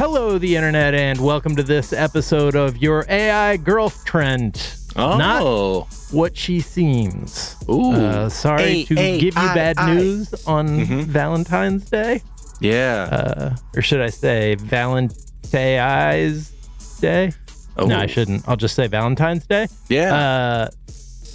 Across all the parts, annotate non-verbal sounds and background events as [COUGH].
Hello, the internet, and welcome to this episode of Your AI Girlfriend. Oh. Not what she seems. Ooh. Uh, sorry to give you bad A-A-I-I. news on Mhm. Valentine's Day. Yeah. Uh, or should I say Valentine's Day? Oh. No, I shouldn't. I'll just say Valentine's Day. Yeah. Uh,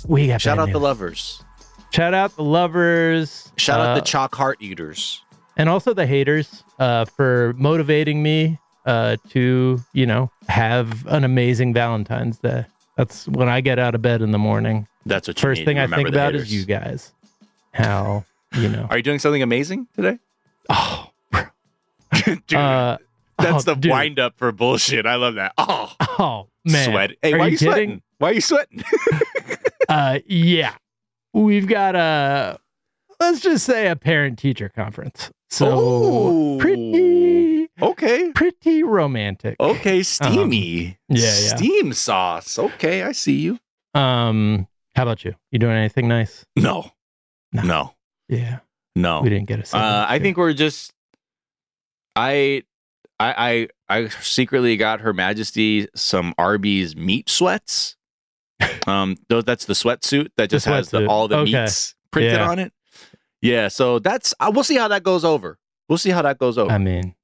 we got Shout bad out the lovers. Shout out the lovers. Shout out uh, the chalk heart eaters. and also the haters uh, for motivating me uh, to, you know, have an amazing Valentine's Day. That's when I get out of bed in the morning. That's what First thing I think about is you guys. How, you know. Are you doing something amazing today? oh, [LAUGHS] Dude, uh, that's oh, the dude. wind up for bullshit. I love that. Oh, Oh, man. sweat. Hey, Are why you sweating? Why are you sweating? [LAUGHS] Uh, yeah. We've got a, let's just say a parent teacher conference. So Ooh. pretty, okay. pretty romantic. Okay, [LAUGHS] steamy. Um, yeah, yeah. Steam sauce. Okay, I see you. Um, how about you? You doing anything nice? No. No. No. Yeah. No. We didn't get a Uh. I think we're just. I, I, I, I secretly got Her Majesty some Arby's meat sweats. [LAUGHS] Um, those that's the sweatsuit that just has the, all the Okay. meats printed Yeah. on it. Yeah, so that's uh, we'll see how that goes over. We'll see how that goes over. I mean,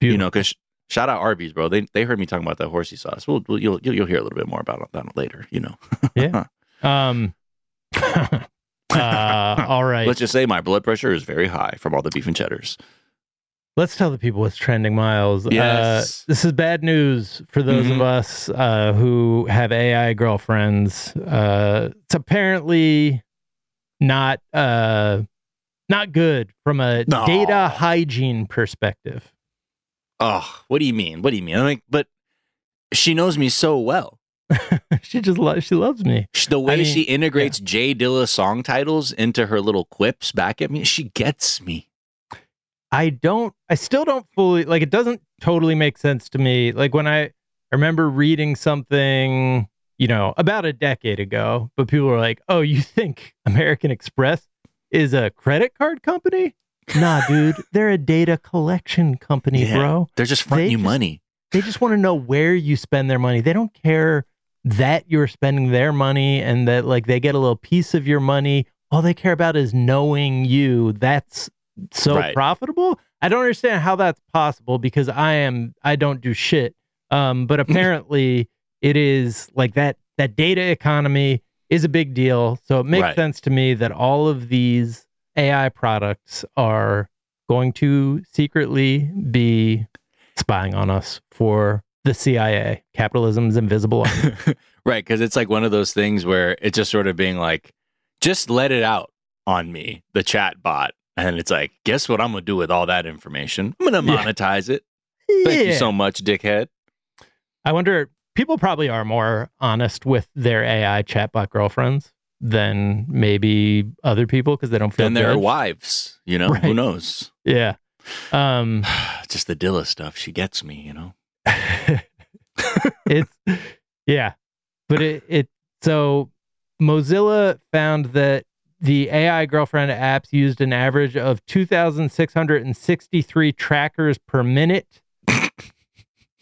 you know, because shout out Arby's, bro. They they heard me talking about that horsey sauce. We'll, we'll you'll, you'll hear a little bit more about that later. You know, Yeah. [LAUGHS] Um. [LAUGHS] uh, [LAUGHS] all right. let's just say my blood pressure is very high from all the beef and cheddars. Let's tell the people what's trending, Miles. Yes. Uh, this is bad news for those Mhm. of us uh, who have AI girlfriends. Uh, it's apparently not uh, not good from a No. data hygiene perspective. Oh, what do you mean? What do you mean? I'm like, but she knows me so well. [LAUGHS] she just lo- she loves me. The way mean, she integrates Jay Dilla song titles into her little quips back at me, she gets me. I don't I still don't fully like it doesn't totally make sense to me. Like when I I remember reading something, you know, about a decade ago, but people were like, "Oh, you think American Express is a credit card company?" Nah, dude, [LAUGHS] they're a data collection company, Yeah. bro. They're just fronting They you just- money. They just want to know where you spend their money. They don't care that you're spending their money and that like they get a little piece of your money. All they care about is knowing you. That's so Right. profitable. I don't understand how that's possible because I am I don't do shit. Um, but [LAUGHS] apparently it is like that that data economy is a big deal. So it makes Right. sense to me that all of these AI products are going to secretly be spying on us for the CIA. Capitalism's invisible [LAUGHS] right, because it's like one of those things where it's just sort of being like, just let it out on me, the chat bot. And it's like, guess what I'm gonna do with all that information? I'm gonna Yeah. monetize it. Thank you so much, dickhead. I wonder, people probably are more honest with their AI chatbot girlfriends than maybe other people because they don't feel Then judged. wives, you know, who knows? Yeah. Um, [SIGHS] just the Dilla stuff. She gets me, you know. [LAUGHS] it's yeah, but it it so Mozilla found that the AI girlfriend apps used an average of 2,663 trackers per minute.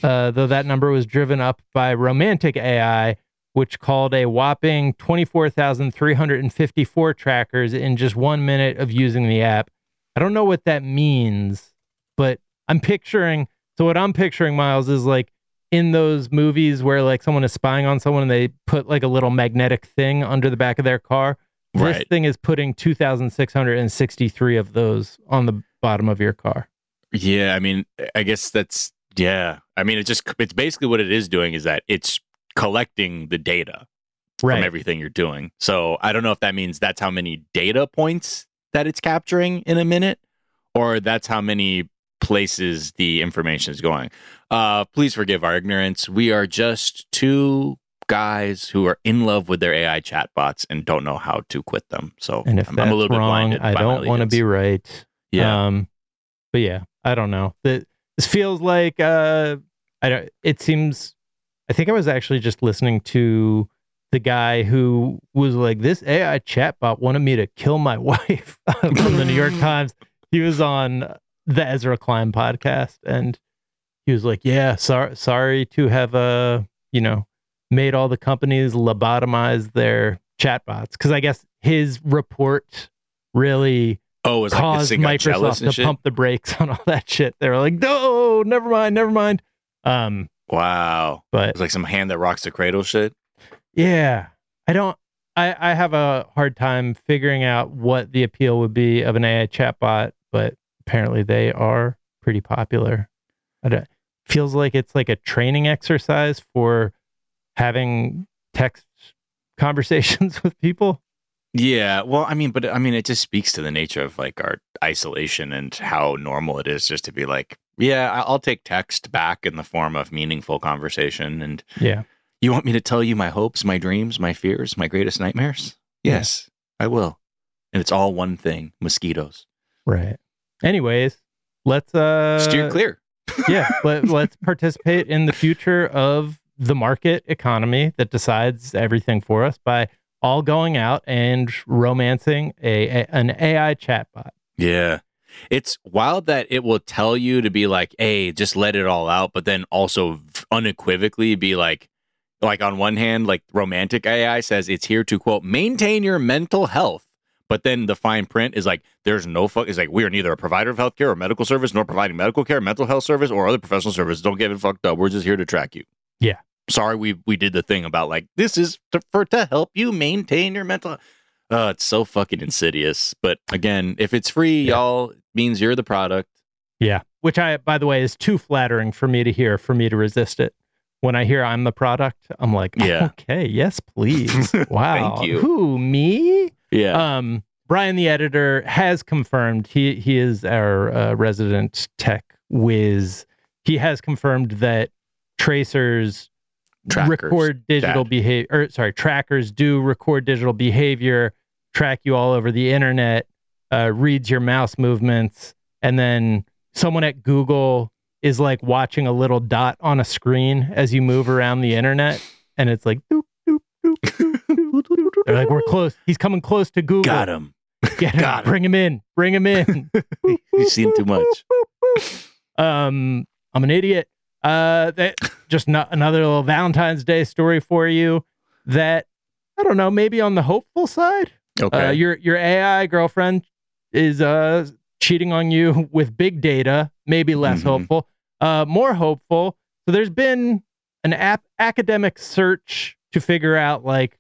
Uh, though that number was driven up by romantic AI, which called a whopping 24,354 trackers in just one minute of using the app. I don't know what that means, but I'm picturing. So, what I'm picturing, Miles, is like in those movies where like someone is spying on someone and they put like a little magnetic thing under the back of their car. This thing is putting 2,663 of those on the bottom of your car. Yeah, I mean, I guess that's yeah. I mean, it's just it's basically what it is doing is that it's collecting the data from everything you're doing. So I don't know if that means that's how many data points that it's capturing in a minute, or that's how many places the information is going. Uh, please forgive our ignorance. We are just two guys who are in love with their AI chatbots and don't know how to quit them. So And if I'm, that's I'm a little bit wrong, blinded. I don't want to be right. Yeah. Um, but yeah, I don't know. That this feels like uh, I don't. It seems. I think I was actually just listening to the guy who was like, "This AI chatbot wanted me to kill my [LAUGHS] wife" [LAUGHS] from the New York [LAUGHS] Times. He was on the Ezra Klein podcast, and he was like, "Yeah, sorry, sorry to have uh, you know, made all the companies lobotomize their chatbots because I guess his report really." Oh, it was like this caused thing Microsoft to shit. pump the brakes [LAUGHS] on all that shit. They were like, no, never mind, never mind. Um, Wow. but It's like some hand that rocks the cradle shit. yeah, I don't. I I have a hard time figuring out what the appeal would be of an AI chatbot, but apparently they are pretty popular. I don't, feels like it's like a training exercise for having text [LAUGHS] conversations with people. Yeah, well, I mean, but I mean, it just speaks to the nature of like our isolation and how normal it is just to be like, yeah, I'll take text back in the form of meaningful conversation. And Yeah. you want me to tell you my hopes, my dreams, my fears, my greatest nightmares? Yeah. Yes, I will. And it's all one thing: mosquitoes. Right. Anyways, let's uh Steer clear. [LAUGHS] yeah, let, let's participate in the future of the market economy that decides everything for us by all going out and romancing a, a an AI chatbot. Yeah. It's wild that it will tell you to be like, hey, just let it all out, but then also unequivocally be like, like on one hand, like romantic AI says it's here to quote, maintain your mental health. But then the fine print is like, there's no fuck. It's like, we are neither a provider of healthcare or medical service, nor providing medical care, mental health service, or other professional service. Don't get it fucked up. We're just here to track you. Yeah. Sorry, we we did the thing about like, this is to, for to help you maintain your mental uh, it's so fucking insidious. But again, if it's free, Yeah. y'all means you're the product. Yeah. Which I by the way is too flattering for me to hear for me to resist it. When I hear I'm the product, I'm like, Yeah. [LAUGHS] okay, yes, please. [LAUGHS] Wow. Thank you. Who, me? Yeah. Um, Brian, the editor, has confirmed he he is our uh, resident tech whiz. He has confirmed that tracers Trackers. record digital behavior. Or sorry, trackers do record digital behavior, track you all over the internet, uh, reads your mouse movements, and then someone at Google is like watching a little dot on a screen as you move around the internet, and it's like. Doop, doop, doop, doop, doop, doop. They're like, we're close. He's coming close to Google. Got him. [LAUGHS] Get him. Got him. Bring him in. Bring him in. [LAUGHS] You've seen too much. [LAUGHS] um, I'm an idiot. Uh, that just not another little Valentine's Day story for you. That I don't know, maybe on the hopeful side. Okay. Uh, your your AI girlfriend is uh cheating on you with big data. Maybe less Mhm. hopeful. Uh, more hopeful. So there's been an ap- academic search to figure out like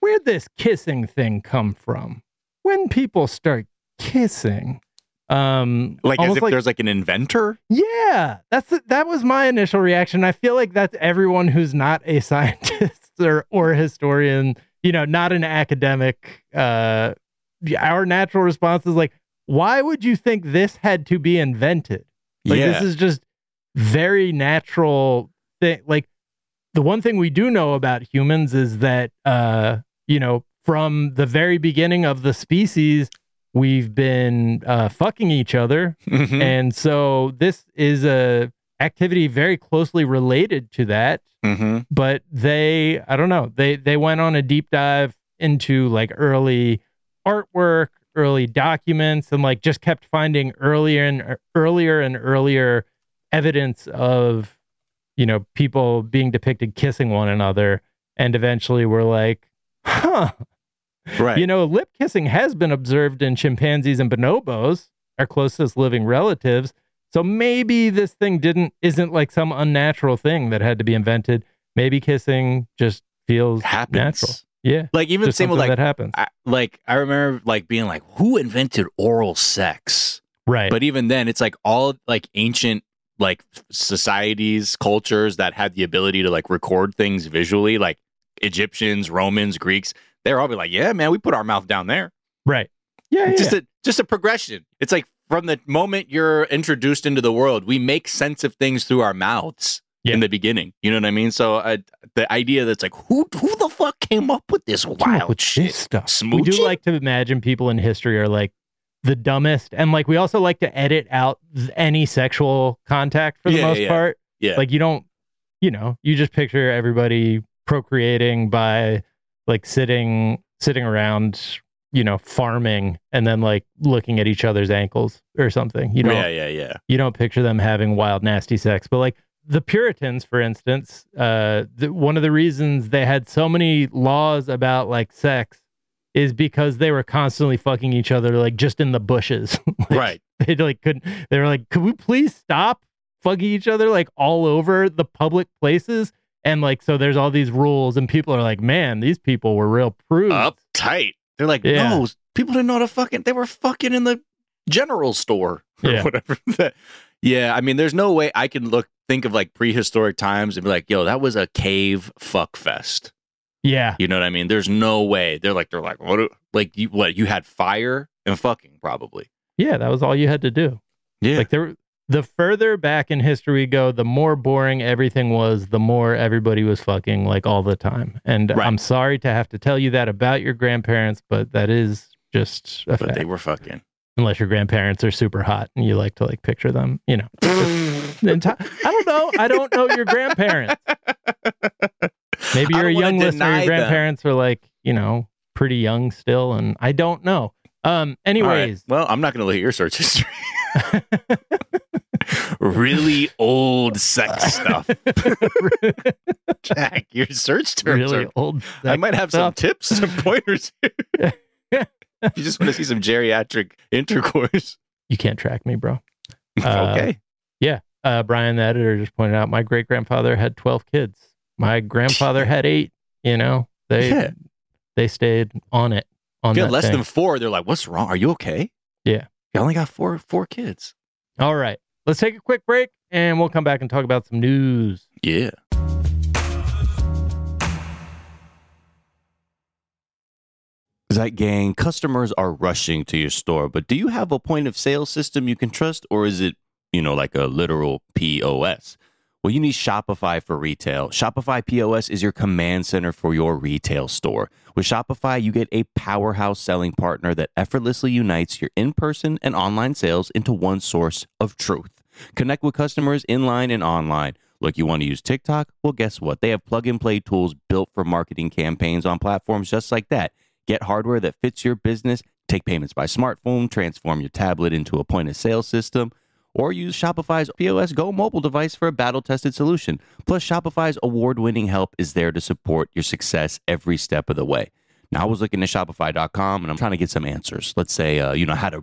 where'd this kissing thing come from? When people start kissing, um, like as if there's like an inventor. yeah, that's the, that was my initial reaction. I feel like that's everyone who's not a [LAUGHS] scientist or or a historian, you know, not an academic. Uh, our natural response is like, why would you think this had to be invented? Like yeah. this is just very natural thing. Like the one thing we do know about humans is that uh, you know, from the very beginning of the species, we've been uh, fucking each other Mhm. and so this is a activity very closely related to that. Mm-hmm. But they, I don't know, they they went on a deep dive into like early artwork, early documents, and like just kept finding earlier and earlier and earlier evidence of you know people being depicted kissing one another, and eventually we're like, huh. Right. You know, lip kissing has been observed in chimpanzees and bonobos, our closest living relatives. So maybe this thing didn't isn't like some unnatural thing that had to be invented. Maybe kissing just feels happens. natural. Yeah. Like even same with like that happens. I, like I remember like being like, who invented oral sex? Right. But even then, it's like all like ancient like societies, cultures that had the ability to like record things visually, like Egyptians, Romans, Greeks. They're all be like, yeah, man, we put our mouth down there. right. Yeah. Just yeah. a just a progression. It's like from the moment you're introduced into the world, we make sense of things through our mouths Yeah. in the beginning. You know what I mean? So uh, the idea that's like, who who the fuck came up with this wild with shit? this stuff. We do like to imagine people in history are like the dumbest, and like we also like to edit out any sexual contact for the Yeah, most yeah. part. Yeah. Like you don't, you know, you just picture everybody procreating by like sitting sitting around, you know, farming and then like looking at each other's ankles or something. You don't yeah, yeah, yeah. you don't picture them having wild, nasty sex. But like the Puritans, for instance, uh, the, one of the reasons they had so many laws about like sex is because they were constantly fucking each other, like just in the bushes. [LAUGHS] Like, Right. They like couldn't. They were like, could we please stop fucking each other like all over the public places? And like, so there's all these rules, and people are like, man, these people were real prudes. Uptight. They're like, Yeah. no, people didn't know how to fucking. They were fucking in the general store or Yeah. whatever. [LAUGHS] yeah, I mean, there's no way I can look think of like prehistoric times and be like, yo, that was a cave fuck fest. Yeah, You know what I mean? There's no way. They're like, they're like, what? do- Like, you what? You had fire and fucking probably. yeah, that was all you had to do. Yeah. Like there, the further back in history we go, the more boring everything was. The more everybody was fucking like all the time. And Right. I'm sorry to have to tell you that about your grandparents, but that is just a but fact. they were fucking. Unless your grandparents are super hot and you like to like picture them, you know. [LAUGHS] Enti- I don't know. I don't know your grandparents. [LAUGHS] Maybe you're a young listener. Your them. grandparents are like, you know, pretty young still, and I don't know. Um. All right. Anyways, Well, I'm not going to look at your search history. [LAUGHS] really old sex [LAUGHS] stuff. Jack, your search terms really are. old. I might have some tips, some pointers here. [LAUGHS] you just want to see some geriatric intercourse. You can't track me, bro. [LAUGHS] Uh, okay. uh, Brian, the editor, just pointed out my great grandfather had 12 kids. My grandfather had eight. You know, they Yeah. they stayed on it. On If you had less thing. than four, they're like, "What's wrong? Are you okay?" Yeah. You only got four four kids. All right, let's take a quick break, and we'll come back and talk about some news. Yeah. That gang, customers are rushing to your store, but do you have a point of sale system you can trust, or is it, you know, like a literal POS? Well, you need Shopify for retail. Shopify POS is your command center for your retail store. With Shopify, you get a powerhouse selling partner that effortlessly unites your in person and online sales into one source of truth. Connect with customers in line and online. Look, you want to use TikTok? Well, guess what? They have plug and play tools built for marketing campaigns on platforms just like that. Get hardware that fits your business, take payments by smartphone, transform your tablet into a point of sale system, or use Shopify's POS Go mobile device for a battle tested solution. Plus, Shopify's award winning help is there to support your success every step of the way. Now, I was looking at Shopify.com and I'm trying to get some answers. Let's say, uh, you know, how a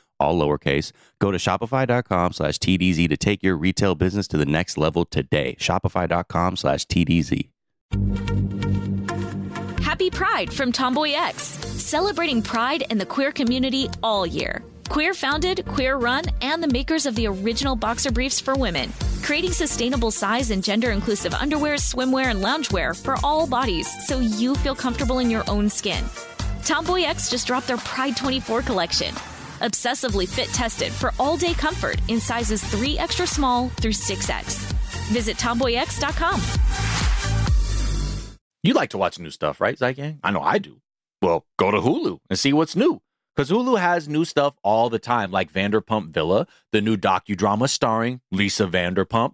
all lowercase. Go to shopify.com slash TDZ to take your retail business to the next level today. Shopify.com slash TDZ. Happy Pride from Tomboy X, celebrating pride in the queer community all year. Queer founded, queer run, and the makers of the original boxer briefs for women, creating sustainable size and gender inclusive underwear, swimwear, and loungewear for all bodies so you feel comfortable in your own skin. Tomboy X just dropped their Pride 24 collection. Obsessively fit tested for all day comfort in sizes 3 extra small through 6X. Visit tomboyx.com. You like to watch new stuff, right, Zeitgang? I know I do. Well, go to Hulu and see what's new. Because Hulu has new stuff all the time, like Vanderpump Villa, the new docudrama starring Lisa Vanderpump.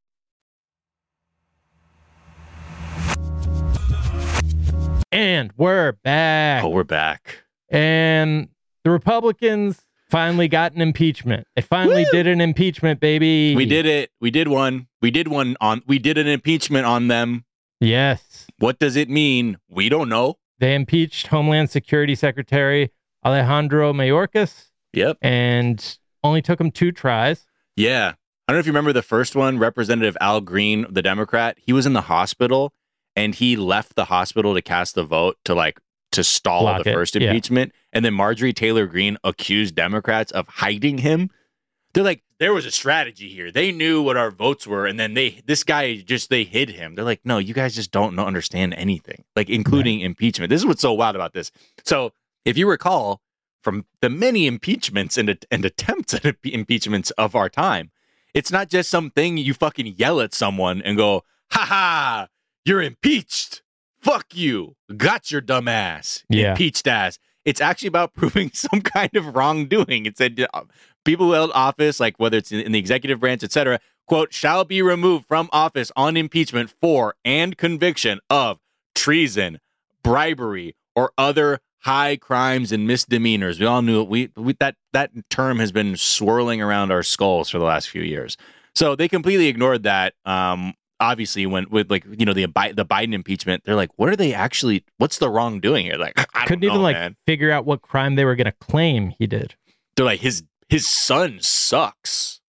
And we're back. Oh, we're back. And the Republicans finally got an impeachment. They finally Woo! did an impeachment, baby. We did it. We did one. We did one on we did an impeachment on them. Yes. What does it mean? We don't know. They impeached Homeland Security Secretary Alejandro Mayorkas. Yep. And only took him two tries. Yeah. I don't know if you remember the first one, Representative Al Green, the Democrat. He was in the hospital and he left the hospital to cast the vote to like to stall Block the it. first impeachment. Yeah. And then Marjorie Taylor Greene accused Democrats of hiding him. They're like, there was a strategy here. They knew what our votes were, and then they this guy just they hid him. They're like, no, you guys just don't understand anything, like including right. impeachment. This is what's so wild about this. So if you recall from the many impeachments and, and attempts at impeachments of our time, it's not just something you fucking yell at someone and go, ha ha, you're impeached. Fuck you. Got your dumb ass. Yeah. Impeached ass. It's actually about [LAUGHS] proving some kind of wrongdoing. It said uh, people who held office, like whether it's in, in the executive branch, etc., quote, shall be removed from office on impeachment for and conviction of treason, bribery, or other high crimes and misdemeanors. We all knew it. We, we that that term has been swirling around our skulls for the last few years. So they completely ignored that. Um, obviously when with like you know the the Biden impeachment, they're like, what are they actually? What's the wrongdoing here? Like, I couldn't know, even like figure out what crime they were going to claim he did. They're like his his son sucks.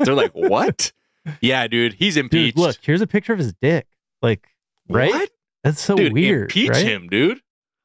they're like, [LAUGHS] what? Yeah, dude, he's impeached. Dude, look, here's a picture of his dick. Like, right? What? That's so dude, weird. Impeach right? him, dude.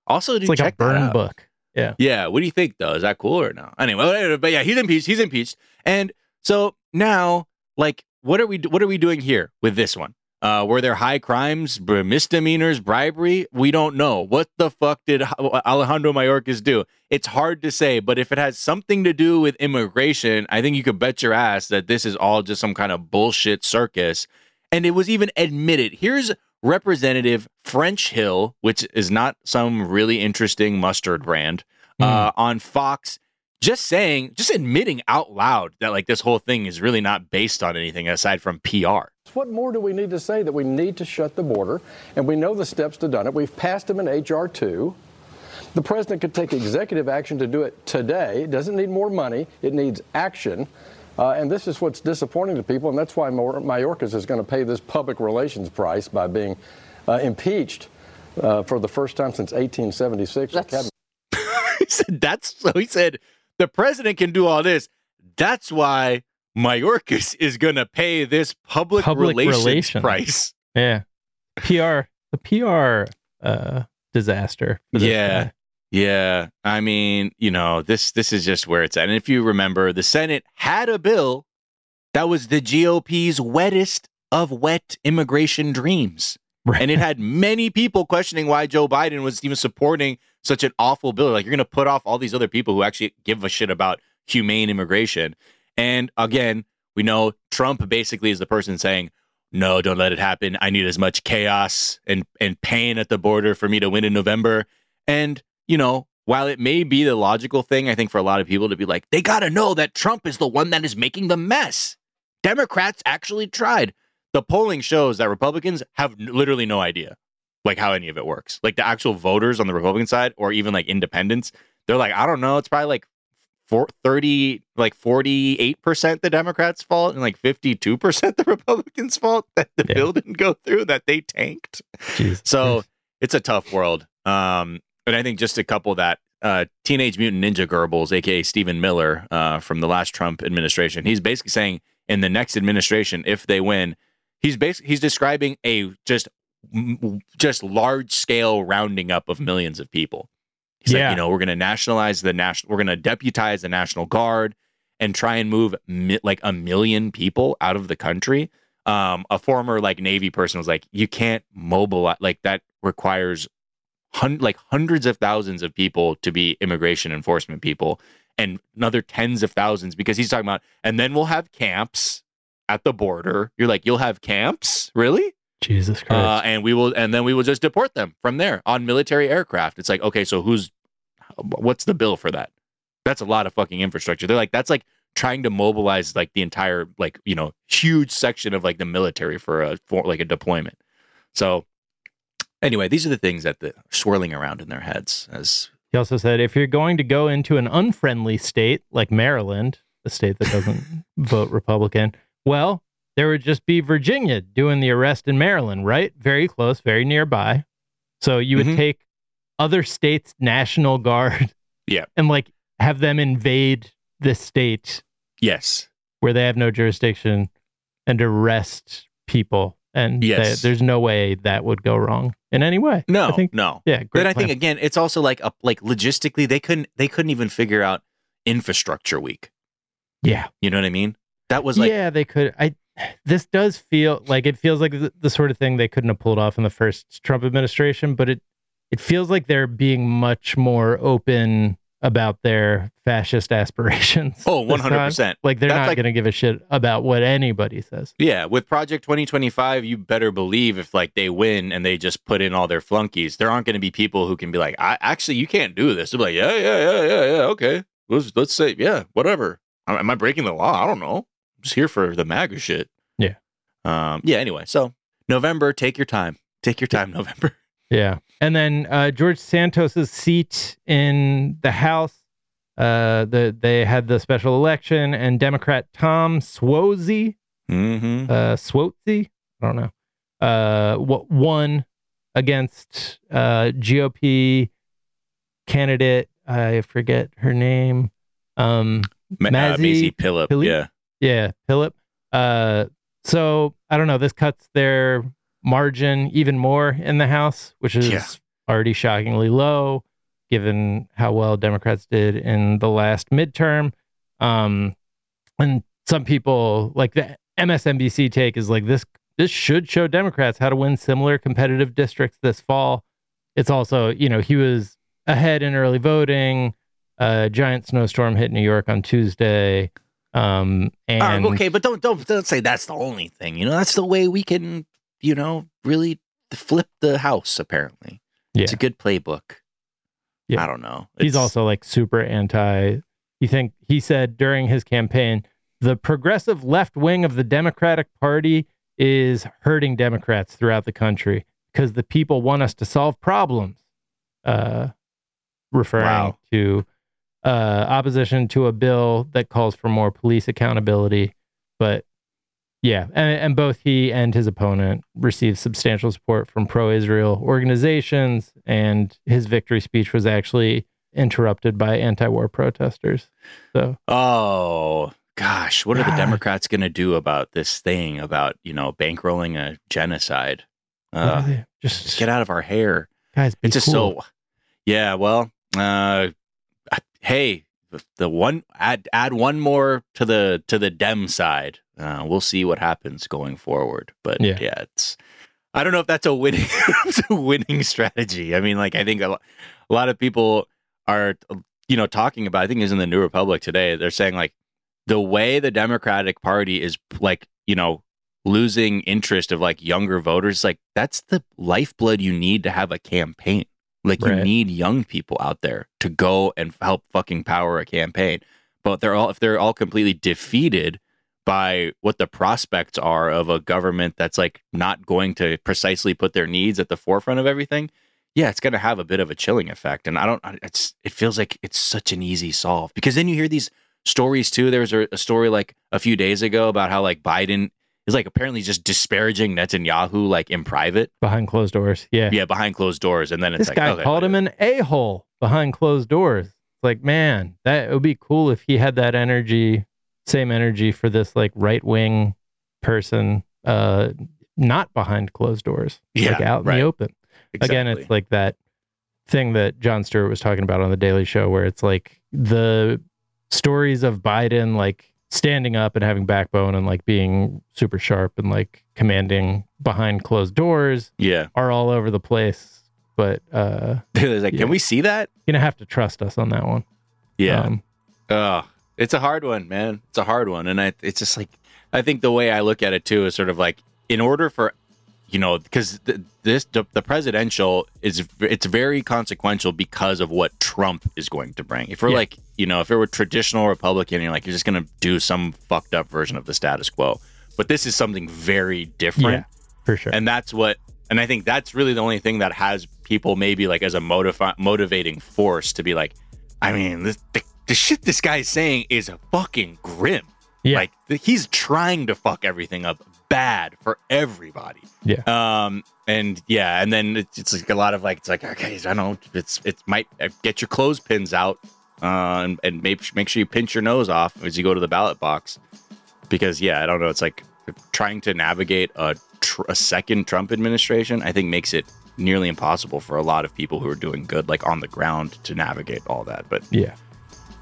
Also, it's like a burn book. Yeah. Yeah. What do you think, though? Is that cool or no? Anyway, but yeah, he's impeached. He's impeached. And so now, like, what are we? What are we doing here with this one? Uh, were there high crimes, misdemeanors, bribery? We don't know. What the fuck did Alejandro Mayorkas do? It's hard to say, but if it has something to do with immigration, I think you could bet your ass that this is all just some kind of bullshit circus. And it was even admitted. Here's Representative French Hill, which is not some really interesting mustard brand, mm. uh, on Fox just saying, just admitting out loud that like this whole thing is really not based on anything aside from PR. What more do we need to say that we need to shut the border? And we know the steps to done it. We've passed them in H.R. 2. The president could take executive action to do it today. It doesn't need more money, it needs action. Uh, and this is what's disappointing to people, and that's why Mayorkas is going to pay this public relations price by being uh, impeached uh, for the first time since 1876. That's, [LAUGHS] he said that's so. He said the president can do all this. That's why Mayorkas is going to pay this public, public relations, relations, price. Yeah. PR, the PR uh, disaster. Yeah. Guy. Yeah. I mean, you know, this this is just where it's at. And if you remember, the Senate had a bill that was the GOP's wettest of wet immigration dreams. Right. And it had many people questioning why Joe Biden was even supporting such an awful bill. Like you're going to put off all these other people who actually give a shit about humane immigration. And again, we know Trump basically is the person saying, "No, don't let it happen. I need as much chaos and and pain at the border for me to win in November." And you know, while it may be the logical thing, I think for a lot of people to be like, they got to know that Trump is the one that is making the mess. Democrats actually tried. The polling shows that Republicans have literally no idea like how any of it works. Like the actual voters on the Republican side or even like independents, they're like, I don't know, it's probably like four, 30 like 48% the Democrats' fault and like 52% the [LAUGHS] Republicans' fault that the Yeah. bill didn't go through that they tanked. Jesus So it's a tough world. Um, and I think just a couple that, uh, Teenage Mutant Ninja Goebbels, aka Stephen Miller, uh, from the last Trump administration, he's basically saying in the next administration, if they win, he's basically he's describing a just just large scale rounding up of millions of people. He's Yeah. like, you know, we're going to nationalize the national, we're going to deputize the National Guard and try and move mi- like a million people out of the country. Um, a former like Navy person was like, you can't mobilize like that requires hun- like hundreds of thousands of people to be immigration enforcement people and another tens of thousands because he's talking about and then we'll have camps at the border. You're like, you'll have camps? Really? Jesus Uh, Christ. and we will and then we will just deport them from there on military aircraft. It's like, okay, so who's what's the bill for that? That's a lot of fucking infrastructure. They're like, that's like trying to mobilize like the entire like, you know, huge section of like the military for a for like a deployment. So anyway, these are the things that the swirling around in their heads as He also said if you're going to go into an unfriendly state like Maryland, a state that doesn't [LAUGHS] vote Republican, well, there would just be Virginia doing the arrest in Maryland, right? Very close, very nearby. So you would Mhm. take other states' National Guard [LAUGHS] Yeah. and like have them invade the state yes. where they have no jurisdiction and arrest people. And Yes. they- there's no way that would go wrong in any way. No, I think, no. yeah, great But I think again, it's also like a, like logistically they couldn't they couldn't even figure out infrastructure week. yeah. You know what I mean? That was like yeah, they could. I. This does feel like it feels like the, the sort of thing they couldn't have pulled off in the first Trump administration, but it it feels like they're being much more open about their fascist [LAUGHS] aspirations. oh, 100%. Like they're That's not like- going to give a shit about what anybody says. Yeah, with Project 2025, you better believe if like they win and they just put in all their flunkies, there aren't going to be people who can be like, "I actually you can't do this." They'll be like, "Yeah, yeah, yeah, yeah, yeah, okay. Let's let's say, yeah, whatever. Am am I breaking the law? I don't know. I'm here for the MAGA shit." Yeah. Um. Yeah. Anyway, so November, take your time. Take your time, November. [LAUGHS] Yeah, and then uh, George Santos's seat in the House. Uh, the they had the special election, and Democrat Tom Suozzi Mm-hmm. uh Swotzy, I don't know. Uh what won against uh GOP candidate, I forget her name. Um Ma- uh, Mazie Maisie Phillip. Phillip? Yeah. Yeah, Philip. Uh so I don't know, this cuts their margin even more in the House, which is Yeah. already shockingly low given how well Democrats did in the last midterm. Um and some people like the MSNBC take is like this this should show Democrats how to win similar competitive districts this fall. It's also, you know, he was ahead in early voting. A giant snowstorm hit New York on Tuesday. Um and right, okay, but don't don't don't say that's the only thing. You know, that's the way we can, you know, really flip the house. Apparently, yeah. it's a good playbook. Yeah. I don't know. he's also like super anti you think he said during his campaign the progressive left wing of the democratic party is hurting democrats throughout the country because the people want us to solve problems uh referring Wow. to uh opposition to a bill that calls for more police accountability but yeah and, and both he and his opponent received substantial support from pro-israel organizations and his victory speech was actually interrupted by anti-war protesters so Oh gosh, what are the [SIGHS] Democrats going to do about this thing about you know bankrolling a genocide? Uh, just, just get out of our hair. guys It's just cool. so. Yeah. Well. Uh. Hey, the one add add one more to the to the Dem side. Uh, we'll see what happens going forward. But Yeah. yeah, it's. I don't know if that's a winning [LAUGHS] a winning strategy. I mean, like I think a, lo- a lot of people are you know talking about. I think is in the New Republic today. They're saying like the way the Democratic Party is like you know losing interest of like younger voters. Like that's the lifeblood you need to have a campaign. Like you need young people out there to go and help fucking power a campaign. But they're all if they're all completely defeated by what the prospects are of a government that's like not going to precisely put their needs at the forefront of everything. Yeah, it's going to have a bit of a chilling effect, and I don't. It's it feels like it's such an easy solve because then you hear these stories too. There was a, a story like a few days ago about how like Biden is like apparently just disparaging Netanyahu like in private, behind closed doors. Yeah. yeah, behind closed doors, and then it's This like guy okay, called him an a hole behind closed doors. It's like, man, that it would be cool if he had that energy, same energy for this like right wing person, uh, not behind closed doors, like Yeah, out in right. the open. Again, it's like that thing that Jon Stewart was talking about on the Daily Show, where it's like the stories of Biden like standing up and having backbone and like being super sharp and like commanding behind closed doors yeah. are all over the place. But uh [LAUGHS] like, Yeah. can we see that? you're gonna have to trust us on that one. Yeah. Um, Oh, it's a hard one, man. It's a hard one, and I, it's just like I think the way I look at it too is sort of like in order for you know because th- this the, the presidential is it's very consequential because of what Trump is going to bring. If we're Yeah. like you know if it were traditional Republican, you're like you're just gonna do some fucked up version of the status quo, but this is something very different for sure. and that's what and i think that's really the only thing that has people maybe like as a motiv- motivating force to be like i mean this, the, the shit this guy's saying is fucking grim Yeah. like he's trying to fuck everything up bad for everybody Yeah. um and yeah and then it's, it's like a lot of like it's like okay i don't it's it might uh, get your clothespins out uh and, and make, make sure you pinch your nose off as you go to the ballot box. Because yeah i don't know it's like trying to navigate a, tr- a second trump administration i think makes it nearly impossible for a lot of people who are doing good like on the ground to navigate all that. But yeah.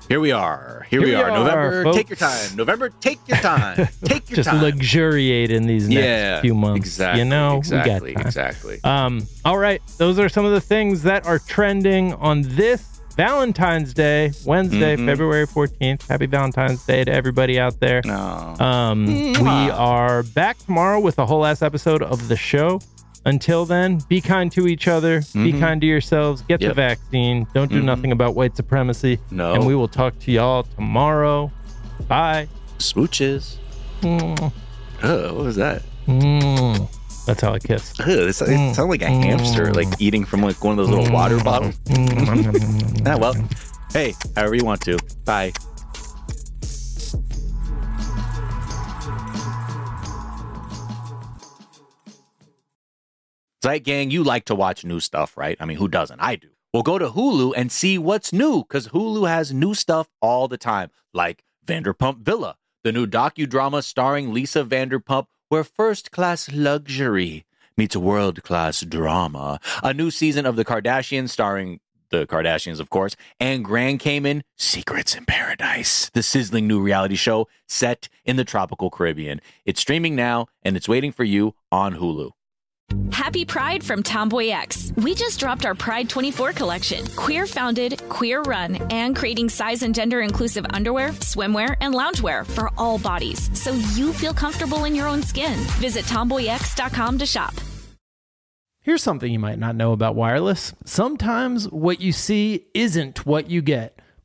here we are. Here, Here we, are, are, november take your time. November take your time. [LAUGHS] Take your time. Just time. luxuriate in these next yeah few months. exactly You know, exactly we got time. exactly. Um, all right, those are some of the things that are trending on this Valentine's Day, Wednesday, Mhm. February 14th. Happy Valentine's Day to everybody out there. no Um, we are back tomorrow with a whole ass episode of the show. Until then, be kind to each other, be Mhm. kind to yourselves, get the vaccine, don't do Mhm. nothing about white supremacy. No. And we will talk to y'all tomorrow. Bye. smooches Mm, oh what was that mm. That's how I kiss. Ugh, this, it Mm. sounded like a hamster, like eating from like one of those little water bottles. [LAUGHS] Mm. Ah, well, hey, however you want to. Bye. Zeit Gang, you like to watch new stuff, right? I mean, who doesn't? I do. Well, go to Hulu and see what's new because Hulu has new stuff all the time, like Vanderpump Villa, the new docudrama starring Lisa Vanderpump, where first class luxury meets world class drama. A new season of The Kardashians starring the Kardashians, of course, and Grand Cayman Secrets in Paradise, the sizzling new reality show set in the tropical Caribbean. It's streaming now and it's waiting for you on Hulu. Happy Pride from Tomboy X. We just dropped our Pride 24 collection. Queer founded, queer run, and creating size and gender inclusive underwear, swimwear, and loungewear for all bodies so you feel comfortable in your own skin. Visit tomboyx.com to shop. Here's something you might not know about wireless. Sometimes what you see isn't what you get.